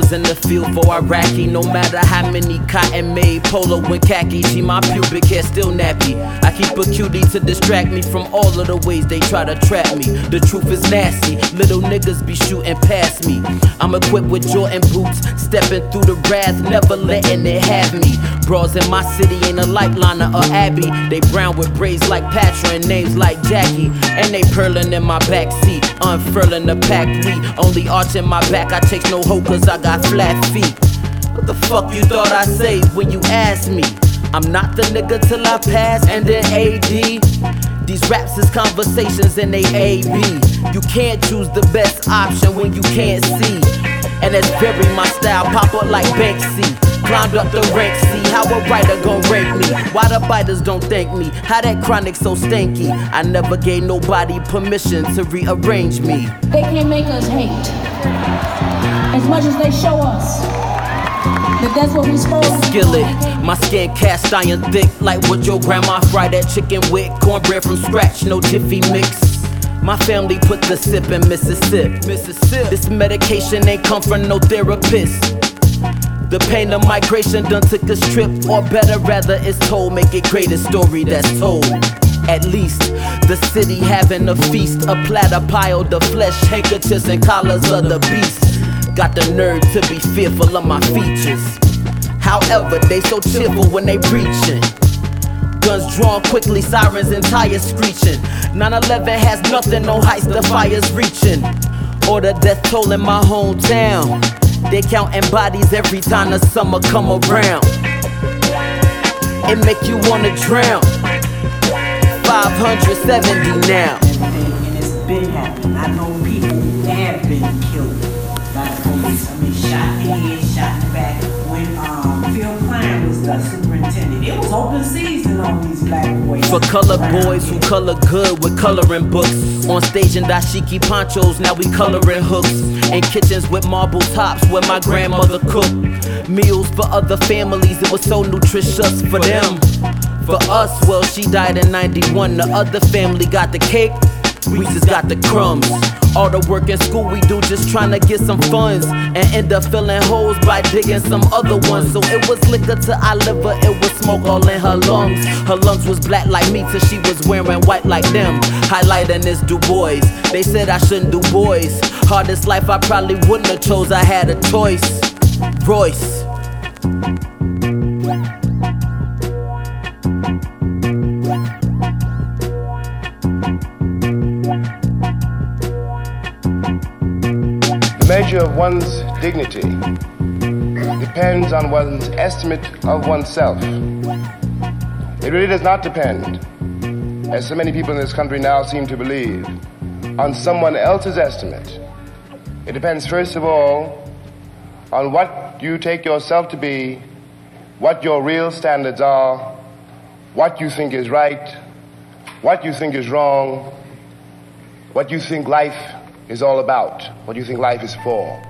was in the field for Iraqi. No matter how many cotton made polo and khaki, see my pubic hair still nappy. I keep a cutie to distract me from all of the ways they try to trap me. The truth is nasty, little niggas be shooting past me. I'm equipped with Jordan boots, stepping through the wrath, never letting it have me. Bras in my city ain't a lightliner or Abby. They brown with braids like Patra and names like Jackie. And they purling in my backseat, unfurling the pack we Only arching my back, I take no hoe cause I got flat feet. What the fuck you thought I say when you asked me? I'm not the nigga till I pass and then AD. These raps is conversations and they AB. You can't choose the best option when you can't see. And that's very my style, pop up like Banksy. Climbed up the ranks, see how a writer gon' rank me. Why the biters don't thank me? How that chronic so stanky? I never gave nobody permission to rearrange me. They can't make us hate as much as they show us that that's what we supposed to Skillet, my skin cast iron thick, like what your grandma fried that chicken with. Cornbread from scratch, no jiffy mix. My family put the sip in Mississippi. Mississippi. This medication ain't come from no therapist. The pain of migration done took a trip, or better, rather, it's told. Make it great a story that's told. At least the city having a feast, a platter piled of flesh, handkerchiefs, and collars of the beast. Got the nerve to be fearful of my features. However, they so cheerful when they preaching. Guns drawn quickly, sirens and tires screeching. 9-11 has nothing, no heights, the fire's reaching. Or the death toll in my hometown. They counting bodies every time the summer come around. It make you wanna drown. 570 now. and it's been happening. I know people have been killed the police. I mean, shot in the head, shot in the back. When um, Phil Cline was the superintendent, it was open season on these black boys. For color boys who color good with coloring books. On stage in dashiki ponchos, now we coloring hooks. In kitchens with marble tops where my grandmother cooked. Meals for other families, it was so nutritious for them. For us, well, she died in 91. The other family got the cake. We just got the crumbs. All the work in school we do just trying to get some funds and end up filling holes by digging some other ones. So it was liquor to our liver, it was smoke all in her lungs. Her lungs was black like me till she was wearing white like them. Highlighting this Du Bois. They said I shouldn't do boys. Hardest life I probably wouldn't have chose. I had a choice. Royce. Measure of one's dignity depends on one's estimate of oneself. It really does not depend, as so many people in this country now seem to believe, on someone else's estimate. It depends, first of all, on what you take yourself to be, what your real standards are, what you think is right, what you think is wrong, what you think life is all about, what do you think life is for.